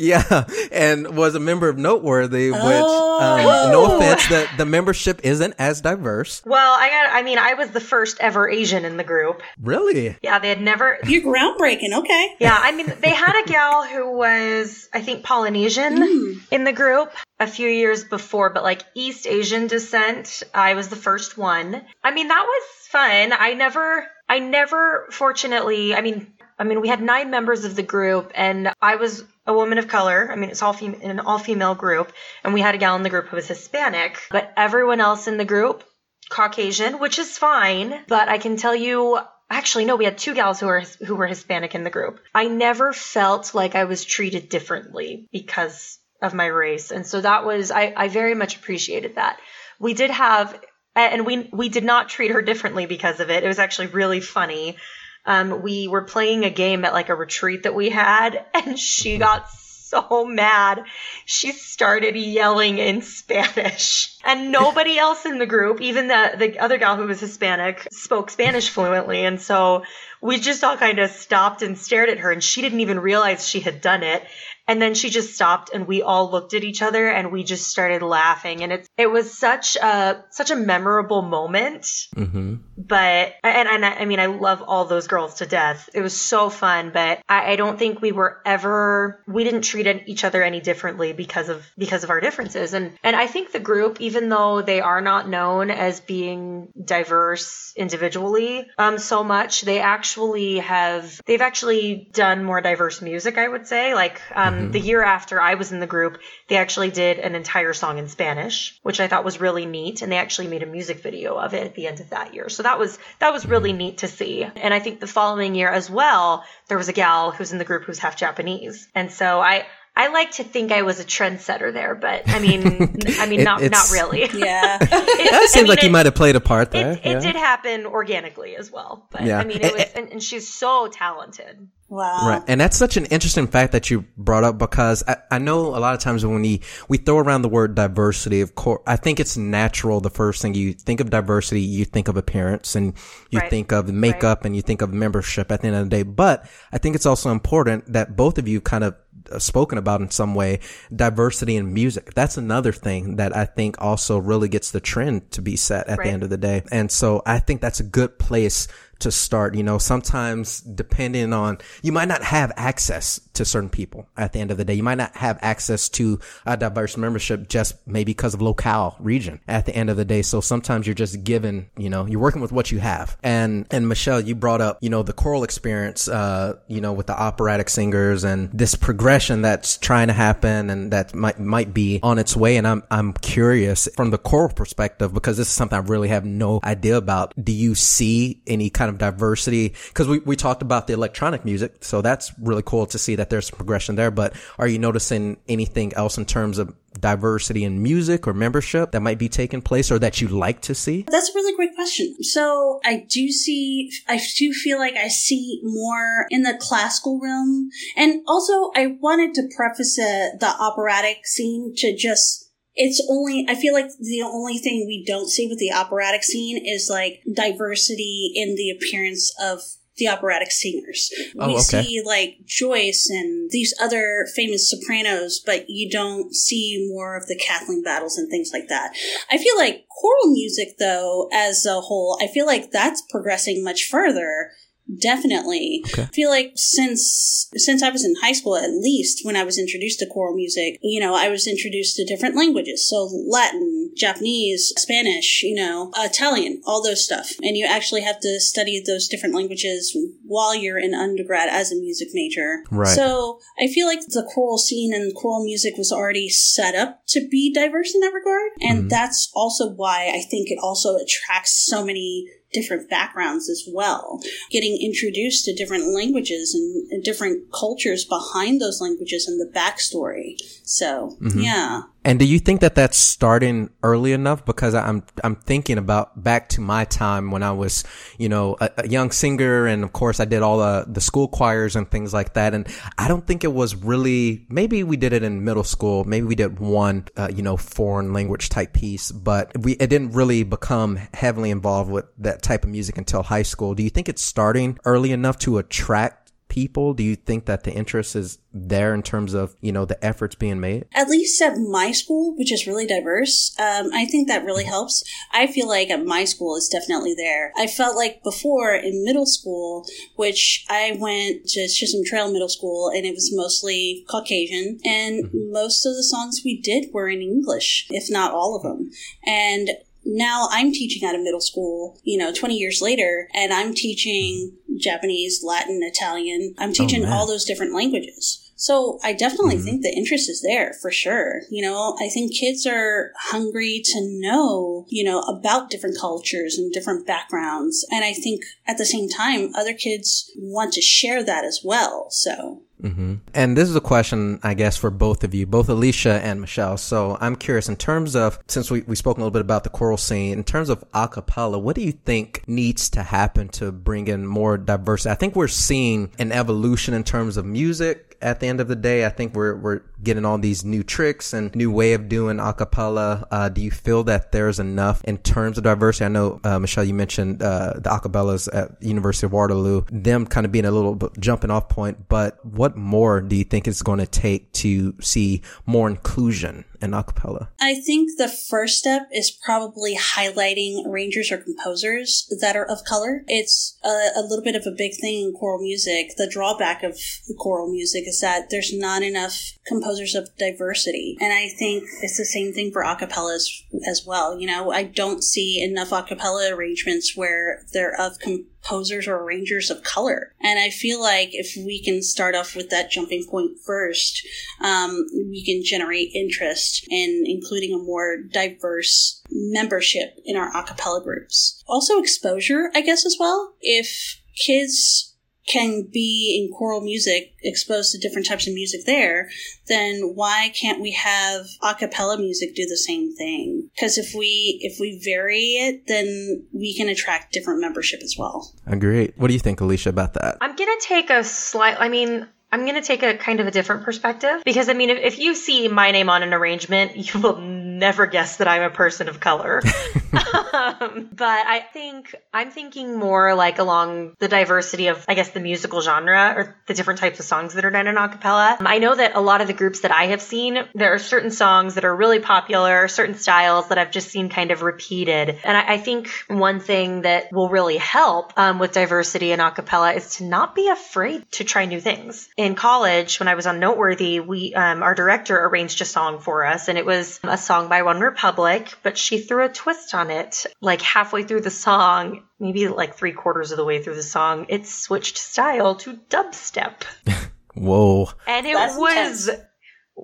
yeah, and was a member of Noteworthy, which, Oh. um, no offense, the, the membership isn't as diverse. Well, I got. I mean, I was the first ever Asian in the group. Really? Yeah, they had never. you're groundbreaking. Okay. Yeah, I mean, they had a gal who was, I think, Polynesian in the group a few years before, but like East Asian descent. I was the first one. I mean, that was fun. I never, I never, fortunately, I mean, I mean, we had nine members of the group, and I was a woman of color. I mean, it's all fem- an all female group, and we had a gal in the group who was Hispanic, but everyone else in the group Caucasian, which is fine, but I can tell you actually no, we had two gals who were who were Hispanic in the group. I never felt like I was treated differently because of my race. And so that was I I very much appreciated that. We did have and we we did not treat her differently because of it. It was actually really funny. Um, we were playing a game at like a retreat that we had, and she got so mad. She started yelling in Spanish. And nobody else in the group, even the, the other gal who was Hispanic, spoke Spanish fluently. And so we just all kind of stopped and stared at her, and she didn't even realize she had done it. And then she just stopped and we all looked at each other and we just started laughing. And it's, it was such a, such a memorable moment Mm-hmm. but and, and I, I mean I love all those girls to death. It was so fun, but I, I don't think we were ever we didn't treat each other any differently because of because of our differences. And and I think the group, even though they are not known as being diverse individually um, so much, they actually have they've actually done more diverse music. I would say like um, the year after I was in the group, they actually did an entire song in Spanish, which I thought was really neat, and they actually made a music video of it at the end of that year. So that was that was really neat to see. And I think the following year as well, there was a gal who's in the group who's half Japanese, and so I. I like to think I was a trendsetter there, but I mean, I mean, It- not not really. Yeah. It, That seems I mean, like you might have played a part there. It, it yeah. did happen organically as well, but Yeah. I mean, it was, and, and she's so talented. Wow. Right. And that's such an interesting fact that you brought up because I, I know a lot of times when we, we throw around the word diversity, of course, I think it's natural. The first thing you think of diversity, you think of appearance and you Right. think of makeup and you think of membership at the end of the day. But I think it's also important that both of you kind of uh, spoken about in some way diversity in music. That's another thing that I think also really gets the trend to be set at Right. the end of the day. And so I think that's a good place to start. You know, sometimes depending on, you might not have access to certain people at the end of the day. You might not have access to a diverse membership just maybe because of locale region at the end of the day. So sometimes you're just given, you know, you're working with what you have. And, and Michelle, you brought up, you know, the choral experience, uh, you know, with the operatic singers and this progression that's trying to happen and that might, might be on its way. And I'm, I'm curious from the choral perspective because this is something I really have no idea about. Do you see any kind of diversity? Cause we, we talked about the electronic music. So that's really cool to see that there's some progression there. But are you noticing anything else in terms of diversity in music or membership that might be taking place or that you'd like to see? That's a really great question. So I do see, I do feel like I see more in the classical realm. And also I wanted to preface uh, the operatic scene to just, it's only, I feel like the only thing we don't see with the operatic scene is like diversity in the appearance of the operatic singers. Oh, we okay. see like Joyce and these other famous sopranos, but you don't see more of the Kathleen Battles and things like that. I feel like choral music, though, as a whole, I feel like that's progressing much further. Definitely. Okay. I feel like since since I was in high school, at least when I was introduced to choral music, you know, I was introduced to different languages, so Latin, Japanese, Spanish, you know, Italian, all those stuff, and you actually have to study those different languages while you're in undergrad as a music major. Right. So I feel like the choral scene and choral music was already set up to be diverse in that regard. And Mhm. that's also why I think it also attracts so many different backgrounds as well. Getting introduced to different languages and, and different cultures behind those languages and the backstory. So, Mhm. yeah. And do you think that that's starting early enough? Because I'm I'm thinking about back to my time when I was, you know, a, a young singer, and of course I did all the the school choirs and things like that. And I don't think it was really. Maybe we did it in middle school. Maybe we did one, uh, you know, foreign language type piece, but we it didn't really become heavily involved with that type of music until high school. Do you think it's starting early enough to attract? People do you think that the interest is there in terms of you know the efforts being made at least at my school, which is really diverse, um, I think that really helps. I feel like at my school it's definitely there. I felt like before in middle school, which I went to Chisholm Trail Middle School, and it was mostly Caucasian, and most of the songs we did were in English, if not all of them. And now I'm teaching at a middle school, you know, 20 years later, and I'm teaching Japanese, Latin, Italian. I'm oh, teaching man. all those different languages. So I definitely Mhm. think the interest is there for sure. You know, I think kids are hungry to know, you know, about different cultures and different backgrounds. And I think at the same time, other kids want to share that as well. So hmm And this is a question, I guess, for both of you, both Elicia and Michelle. So I'm curious, in terms of, since we, we spoke a little bit about the choral scene, in terms of a cappella, what do you think needs to happen to bring in more diversity? I think we're seeing an evolution in terms of music. At the end of the day, I think we're, we're getting all these new tricks and new way of doing acapella. Uh, do you feel that there's enough in terms of diversity? I know, uh, Michelle, you mentioned, uh, the acapellas at University of Waterloo, them kind of being a little jumping off point, but what more do you think it's going to take to see more inclusion in cappella? I think the first step is probably highlighting arrangers or composers that are of color. It's a, a little bit of a big thing in choral music. The drawback of choral music is that there's not enough composers of diversity. And I think it's the same thing for a acapellas as well. You know, I don't see enough acapella arrangements where they're of composers or arrangers of color. And I feel like if we can start off with that jumping point first, um, we can generate interest in including a more diverse membership in our a cappella groups. Also, exposure, I guess, as well. If kids can be in choral music exposed to different types of music there, then why can't we have a cappella music do the same thing? Because if we if we vary it, then we can attract different membership as well. Agreed. What do you think, Elicia, about that? I'm gonna take a slight. I mean, I'm going to take a kind of a different perspective because I mean, if, if you see my name on an arrangement, you will never guess that I'm a person of color. um, but I think I'm thinking more like along the diversity of, I guess, the musical genre or the different types of songs that are done in a cappella. Um, I know that a lot of the groups that I have seen, there are certain songs that are really popular, certain styles that I've just seen kind of repeated. And I, I think one thing that will really help um, with diversity in a cappella is to not be afraid to try new things. In college, when I was on Noteworthy, we um, our director arranged a song for us, and it was a song by One Republic, but she threw a twist on it like halfway through the song, maybe like three quarters of the way through the song. It switched style to dubstep. Whoa. And it That's was. intense.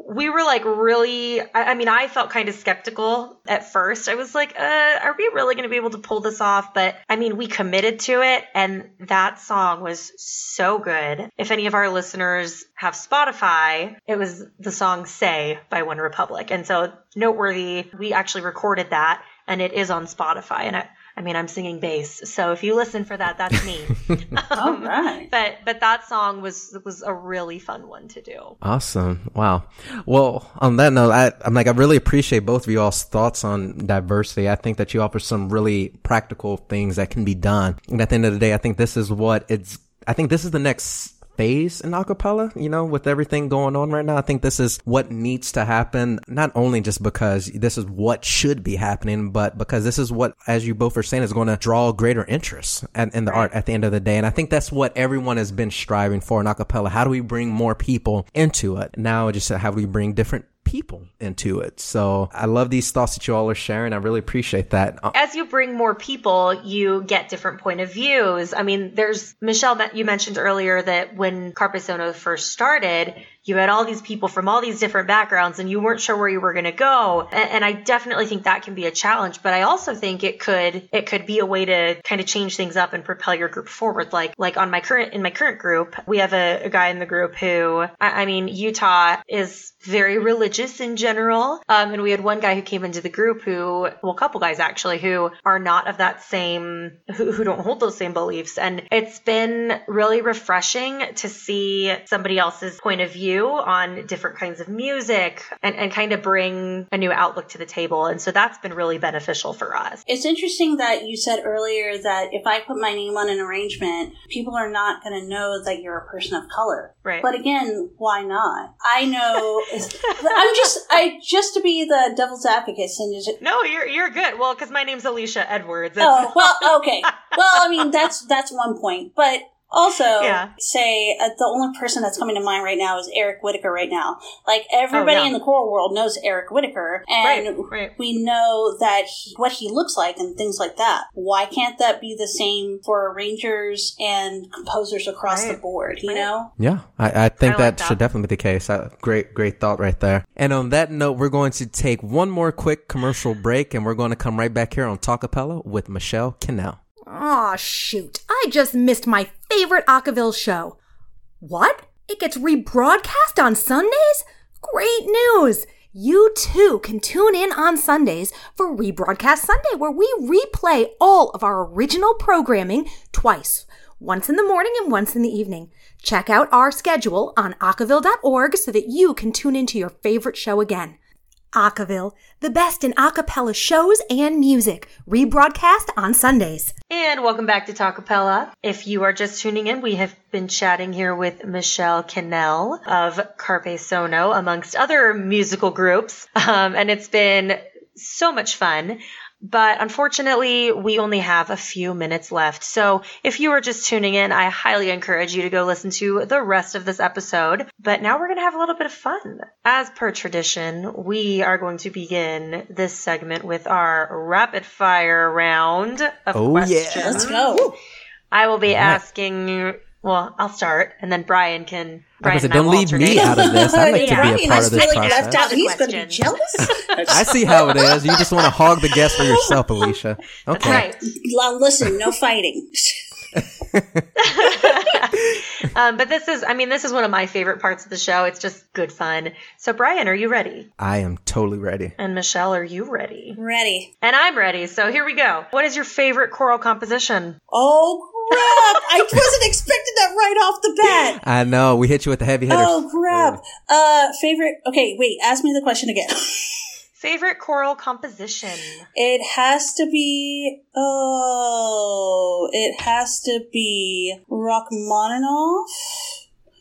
We were like really. I, I mean, I felt kind of skeptical at first. I was like, uh, are we really going to be able to pull this off? But I mean, we committed to it, and that song was so good. If any of our listeners have Spotify, it was the song Say by One Republic. And so, noteworthy, we actually recorded that, and it is on Spotify. And I, I mean, I'm singing bass, so if you listen for that, that's me. All Um, right. But but that song was was a really fun one to do. Awesome. Wow. Well, on that note, I, I'm like, I really appreciate both of y'all's thoughts on diversity. I think that you offer some really practical things that can be done. And at the end of the day, I think this is what it's, I think this is the next phase in acapella, you know, with everything going on right now. I think this is what needs to happen, not only just because this is what should be happening, but because this is what, as you both are saying, is going to draw greater interest in, in the art at the end of the day. And I think that's what everyone has been striving for in acapella. How do we bring more people into it? Now, just how do we bring different people into it? So I love these thoughts that you all are sharing. I really appreciate that. Uh, As you bring more people, you get different point of views. I mean, there's Michelle. You mentioned earlier that when Carpe Sono first started, you had all these people from all these different backgrounds, and you weren't sure where you were going to go. And, and I definitely think that can be a challenge. But I also think it could it could be a way to kind of change things up and propel your group forward. Like like on my current in my current group, we have a, a guy in the group who I, I mean, Utah is very religious in general. Um, and we had one guy who came into the group who, well, a couple guys actually, who are not of that same, who, who don't hold those same beliefs. And it's been really refreshing to see somebody else's point of view on different kinds of music and, and kind of bring a new outlook to the table. And so that's been really beneficial for us. It's interesting that you said earlier that if I put my name on an arrangement, people are not going to know that you're a person of color. Right. But again, why not? I know. I'm just, I just to be the devil's advocate, and just, No, you're you're good. Well, because my name's Elicia Edwards. It's- oh well, okay. Well, I mean that's that's one point, but also Yeah. say uh, the only person that's coming to mind right now is Eric Whitacre. Right now, like everybody Oh, yeah. in the choral world knows Eric Whitacre, and Right, right. we know that he, what he looks like and things like that. Why can't that be the same for arrangers and composers across Right. the board? You Right. know. Yeah, I, I think I like that, that. should definitely be the case. Uh, great, great thought right there. And on that note, we're going to take one more quick commercial break and we're going to come right back here on Talkapella with Michelle Cannell. Aw, shoot. I just missed my favorite Acaville show. What? It gets rebroadcast on Sundays? Great news! You too can tune in on Sundays for Rebroadcast Sunday, where we replay all of our original programming twice, once in the morning and once in the evening. Check out our schedule on acaville.org so that you can tune into your favorite show again. Acaville, the best in a cappella shows and music, rebroadcast on Sundays. And welcome back to Talkapella. If you are just tuning in, we have been chatting here with Michelle Cannell of Carpe Sono, amongst other musical groups. Um, and it's been so much fun. But unfortunately, we only have a few minutes left. So if you are just tuning in, I highly encourage you to go listen to the rest of this episode. But now we're going to have a little bit of fun. As per tradition, we are going to begin this segment with our rapid fire round of Oh, yeah. questions. Let's go. I will be asking. Well, I'll start, and then Brian can. I was Brian gonna say, and I don't will leave me alternate. out of this. I'd like to Yeah. be a part I of this feel like process. left out. He's going to be jealous. I see how it is. You just want to hog the guest for yourself, Elicia. Okay. Right. Well, listen, no fighting. um, but this is, I mean, this is one of my favorite parts of the show. It's just good fun. So, Brian, are you ready? I am totally ready. And Michelle, are you ready? Ready. And I'm ready. So here we go. What is your favorite choral composition? Oh crap! I wasn't expecting that right off the bat. I know we hit you with the heavy hitters. Oh crap! Uh, favorite. Okay, wait. Ask me the question again. Favorite choral composition? it has to be. Oh, it has to be Rachmaninoff.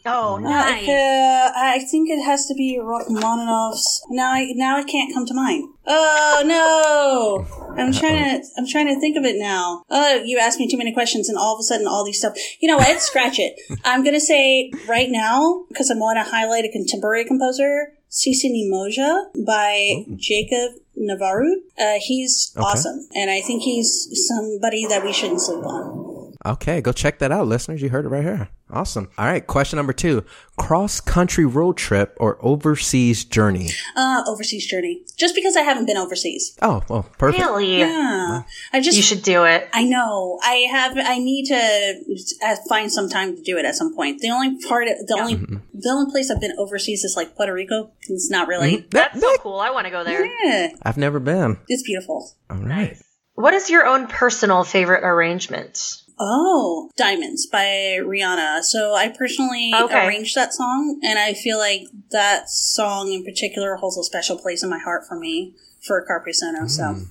Oh, nice. Uh, I think it has to be Rachmaninoff's. Now I now it can't come to mind. Oh no! I'm trying to I'm trying to think of it now. Oh, you asked me too many questions, and all of a sudden, all these stuff. You know what? Scratch it. I'm gonna say right now because I want to highlight a contemporary composer, Sisi Ni Moja by Jacob Narverud. Uh, he's Okay. awesome, and I think he's somebody that we shouldn't sleep on. Okay, go check that out, listeners. You heard it right here. Awesome. All right, question number two: cross country road trip or overseas journey? Uh, overseas journey. Just because I haven't been overseas. Oh, well, perfect. Really? Yeah, I just You should do it. I know. I have. I need to uh, find some time to do it at some point. The only part, the only, the only place I've been overseas is like Puerto Rico. It's not really. That's so cool. I want to go there. Yeah, I've never been. it's beautiful. All right. What is your own personal favorite arrangement? Oh, Diamonds by Rihanna. So I personally Okay. arranged that song, and I feel like that song in particular holds a special place in my heart for me for Carpe Sono. So mm.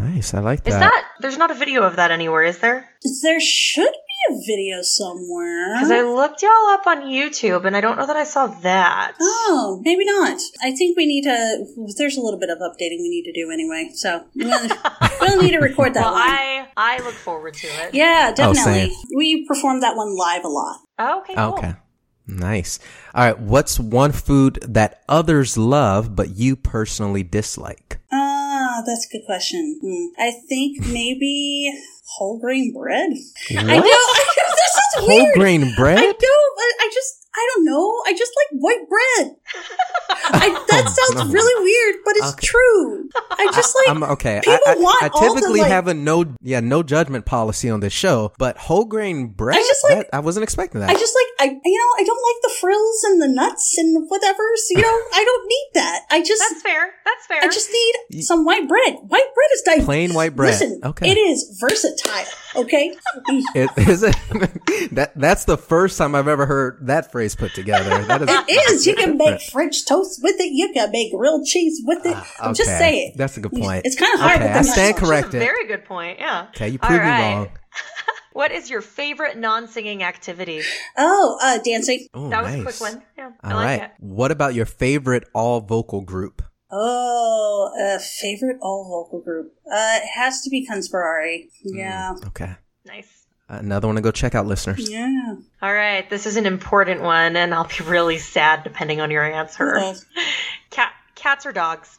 Nice. I like that. Is that there's not a video of that anywhere, is there? there should be a video somewhere. Because I looked y'all up on YouTube and I don't know that I saw that. Oh, maybe not. I think we need to. There's a little bit of updating we need to do anyway, so we'll, we'll need to record that Well, one. I I look forward to it. yeah, Oh, definitely. same. we performed that one live a lot. Okay. Cool. Okay. Nice. All right. What's one food that others love but you personally dislike? Ah, that's a good question. Hmm. I think maybe whole grain bread. I know. What? this is Whole weird. grain bread. I know. I, I just. I don't know. I just like white bread. I, that Oh, sounds really weird, but it's Okay. true. I just like. I'm okay. people I, I, want I all the, typically like- have a no, yeah, no judgment policy on this show, but whole grain bread. I just like- that, I wasn't expecting that. I just like I you know I don't like the frills and the nuts and whatever. So you know I don't need that. I just That's fair. That's fair. I just need some white bread. White bread is diverse. Plain white bread. Listen, Okay. it is versatile. Okay, It, is it? that that's the first time I've ever heard that phrase put together. That is, it is. You can make French toast with it. You can make grilled cheese with it. I'm just Okay. saying. That's a good point. It's kind of hard. Okay, with the I nuts. stand That's a corrected. very good point. Yeah. Okay, you All proved me wrong. What is your favorite non-singing activity? Oh, uh, dancing. Oh, That was nice. a quick one. Yeah, I like right. it. What about your favorite all vocal group? Oh, uh, favorite all vocal group. Uh, it has to be Conspirari. Yeah, Okay. Nice. Another one to go check out, listeners. yeah. All right, this is an important one, and I'll be really sad depending on your answer. Cat, cats or dogs?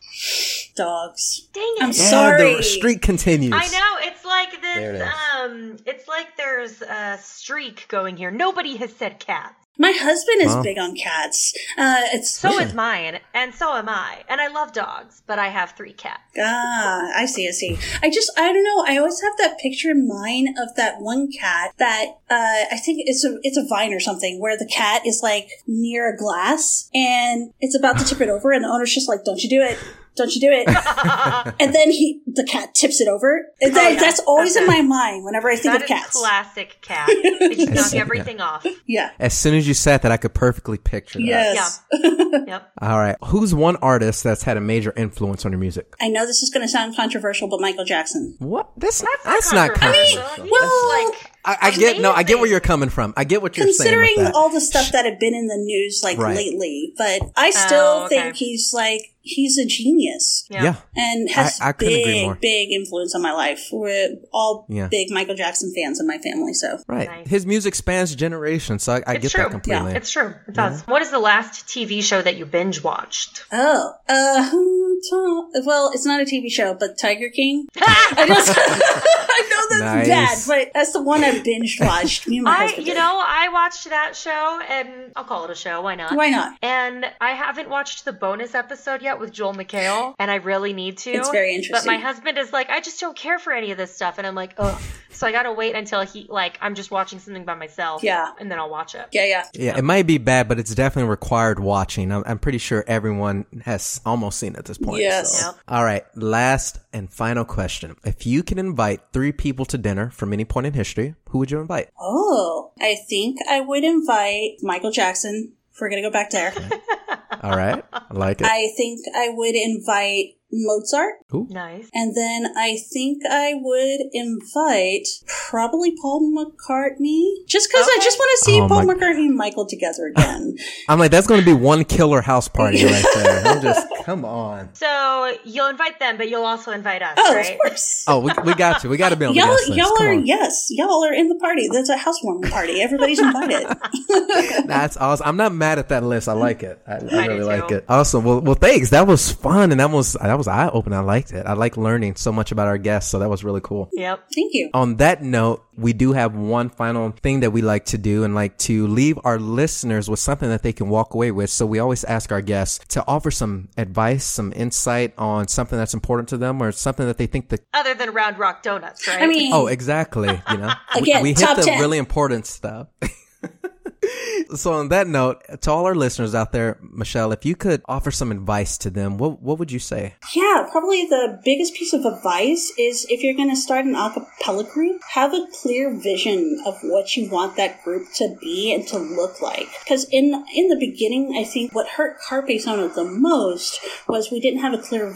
dogs. Dang it! I'm And sorry. the streak continues. I know it's like There it this. Um, it's like there's a streak going here. Nobody has said cat. My husband is Wow. big on cats. Uh, it's So is mine, and so am I. And I love dogs, but I have three cats. Ah, I see, I see. I just, I don't know. I always have that picture in mind of that one cat that, uh, I think it's a, it's a vine or something where the cat is like near a glass and it's about to tip it over and the owner's just like, don't you do it. Don't you do it. and then he, the cat tips it over. And that, Oh, yeah. That's always in my mind whenever I think That of is cats. classic cat. They just knock Yeah. everything off. yeah. As soon as you said that, I could perfectly picture that. Yes. Yep. All right. Who's one artist that's had a major influence on your music? I know this is going to sound controversial, but Michael Jackson. What? That's, not. That's, that's not controversial. controversial. He's well, like I, I get no. I get where you're coming from. I get what you're saying. considering with all the stuff that had been in the news like Right. lately but i still Oh, okay. think he's like he's a genius Yeah. yeah. and has I- I couldn't agree big more. big influence on my life we're all Yeah. big michael jackson fans in my family so Right. Nice. His music spans generations, so I, I It's get true. that completely. It's true. It does. What is the last TV show that you binge watched? oh uh well it's not a tv show but tiger king i just i know that's Nice. bad but that's the one i binge watched me and my I, husband you did. know, I watched that show, and I'll call it a show. Why not? why not And I haven't watched the bonus episode yet with Joel McHale, and I really need to. It's very interesting. But my husband is like, I just don't care for any of this stuff, and I'm like, oh. so I gotta wait until he like I'm just watching something by myself. Yeah. and then I'll watch it. Yeah, yeah. Yeah, it might be bad, but it's definitely required watching. I'm, I'm pretty sure everyone has almost seen it at this point. Yes. so. Yep. All right. Last and final question. If you can invite three people to dinner from any point in history, who would you invite? Oh, I think I would invite Michael Jackson. If we're gonna go back there, All right. I like it. I think I would invite Mozart, Nice. and then I think I would invite probably Paul McCartney, just because I just want to see Oh Paul my- McCartney and Michael together again. I'm like, that's going to be one killer house party right there. I'm just, come on. So you'll invite them, but you'll also invite us, oh, right? of course. Oh, we, we got you. We got to be on the Y'all, guest list. y'all are on. yes, y'all are in the party. There's a housewarming party. Everybody's invited. That's awesome. I'm not mad at that list. I like it. I, I, I do really like it. Awesome. Well, well, thanks. That was fun, and that was that was eye opening. I liked it. I like learning so much about our guests, so that was really cool. Yep. Thank you. On that note, we do have one final thing that we like to do and like to leave our listeners with something that they can walk away with. So we always ask our guests to offer some advice, some insight on something that's important to them or something that they think that Other than Round Rock Donuts, right? I mean, Oh, exactly. You know, We- Again, we, hit the 10. really important stuff. so, on that note, to all our listeners out there, Michelle, if you could offer some advice to them, what what would you say? Yeah, probably the biggest piece of advice is if you're going to start an a cappella group, have a clear vision of what you want that group to be and to look like. Because in in the beginning, I think what hurt Carpe Sono the most was we didn't have a clear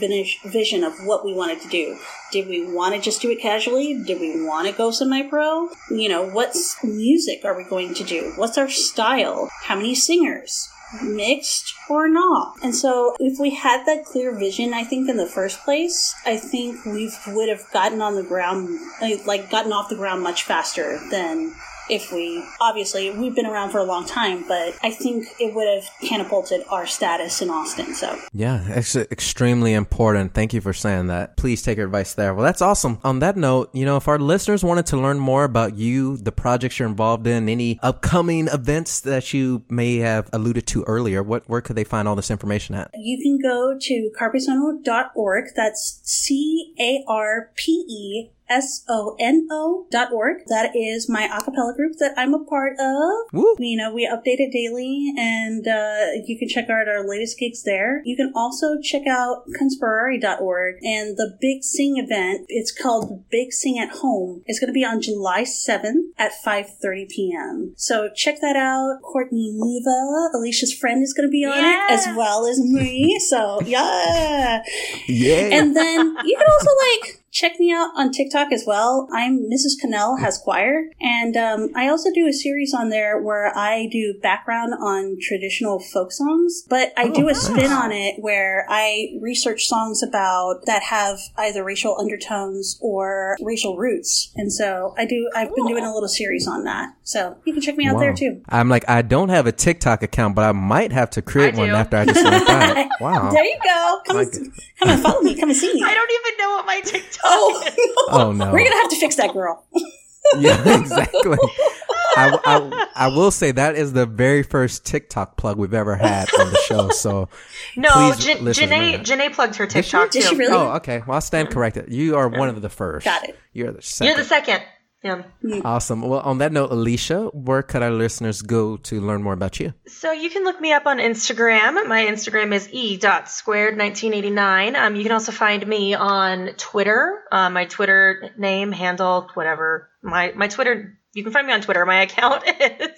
vision of what we wanted to do. Did we want to just do it casually? Did we want to go semi-pro? You know, what music are we going to do? What's our style? How many singers? mixed or not. And so if we had that clear vision, I think in the first place, I think we would have gotten on the ground, like gotten off the ground much faster than if we obviously we've been around for a long time, but I think it would have catapulted our status in Austin. So Yeah, it's extremely important. Thank you for saying that. Please take our advice there. Well, that's awesome. On that note, you know, if our listeners wanted to learn more about you, the projects you're involved in, any upcoming events that you may have alluded to earlier, what where could they find all this information at? you can go to carpesono.org. That's C A R P E S O N O dot org. That is my a cappella group that I'm a part of. Woo. You know, we update it daily and uh, you can check out our latest gigs there. You can also check out conspirari.org and the Big Sing event. It's called Big Sing at Home. It's going to be on July 7th at 5.30 p.m. So check that out. Courtney Neva, Elicia's friend, is going to be on Yeah. it as well as me. So, yeah. Yeah. And then you can also like check me out on TikTok as well. I'm Mrs. Cannell has choir, and um, I also do a series on there where I do background on traditional folk songs. But I do a spin on it where I research songs about that have either racial undertones or racial roots, and so I do. I've been doing a little series on that, so you can check me out there too. I'm like, I don't have a TikTok account, but I might have to create I one do. after I just learned that. Wow. There you go. Come, My and, come and follow me. Come and see me. I don't even know what my TikTok Oh, is. Oh, no. We're gonna have to fix that, girl. yeah, exactly. I, I, I will say that is the very first TikTok plug we've ever had on the show. So No, Please, Jan- Janae. Janae plugged her TikTok Did she too. really? Oh, okay. Well, I'll stand corrected. You are one of the first. Got it. You're the second. You're the second. Yeah. awesome. Well, on that note, Elicia, where could our listeners go to learn more about you? So you can look me up on Instagram. My Instagram is e.squared1989. Um, you can also find me on Twitter. Uh, my Twitter name, handle, whatever. My my Twitter. You can find me on Twitter. My account is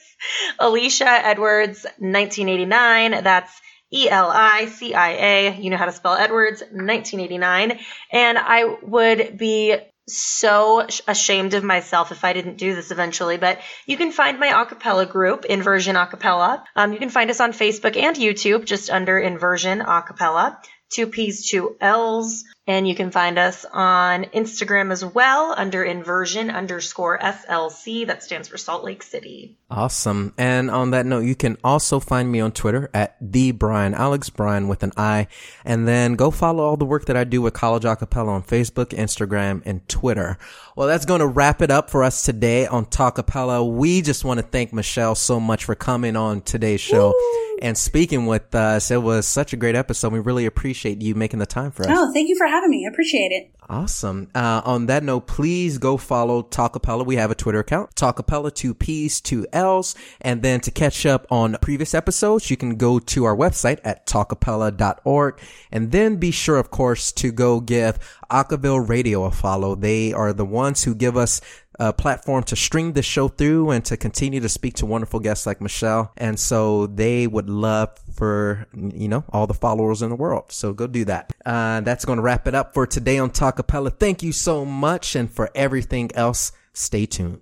Elicia Edwards 1989. That's E L I C I A. You know how to spell Edwards 1989. And I would be so ashamed of myself if I didn't do this eventually, but you can find my acapella group, Inversion Acapella. Um, you can find us on Facebook and YouTube just under Inversion Acapella. Two P's, two L's. And you can find us on Instagram as well under inversion underscore SLC. That stands for Salt Lake City. Awesome. And on that note, you can also find me on Twitter at the Brian Alex Brian with an I. And then go follow all the work that I do with College Acapella on Facebook, Instagram, and Twitter. Well, that's going to wrap it up for us today on Talkapella. We just want to thank Michelle so much for coming on today's show and speaking with us. It was such a great episode. We really appreciate you making the time for us. Oh, thank you for having me. I appreciate it. Awesome. Uh, on that note, please go follow Talkapella. We have a Twitter account, Talkapella, two P's, two L's. And then to catch up on previous episodes, you can go to our website at talkapella.org. And then be sure, of course, to go give Acaville Radio a follow. They are the ones who give us a platform to stream the show through and to continue to speak to wonderful guests like Michelle. And so they would love for, you know, all the followers in the world. So go do that. Uh, that's going to wrap it up for today on Talkapella. Thank you so much. And for everything else, stay tuned.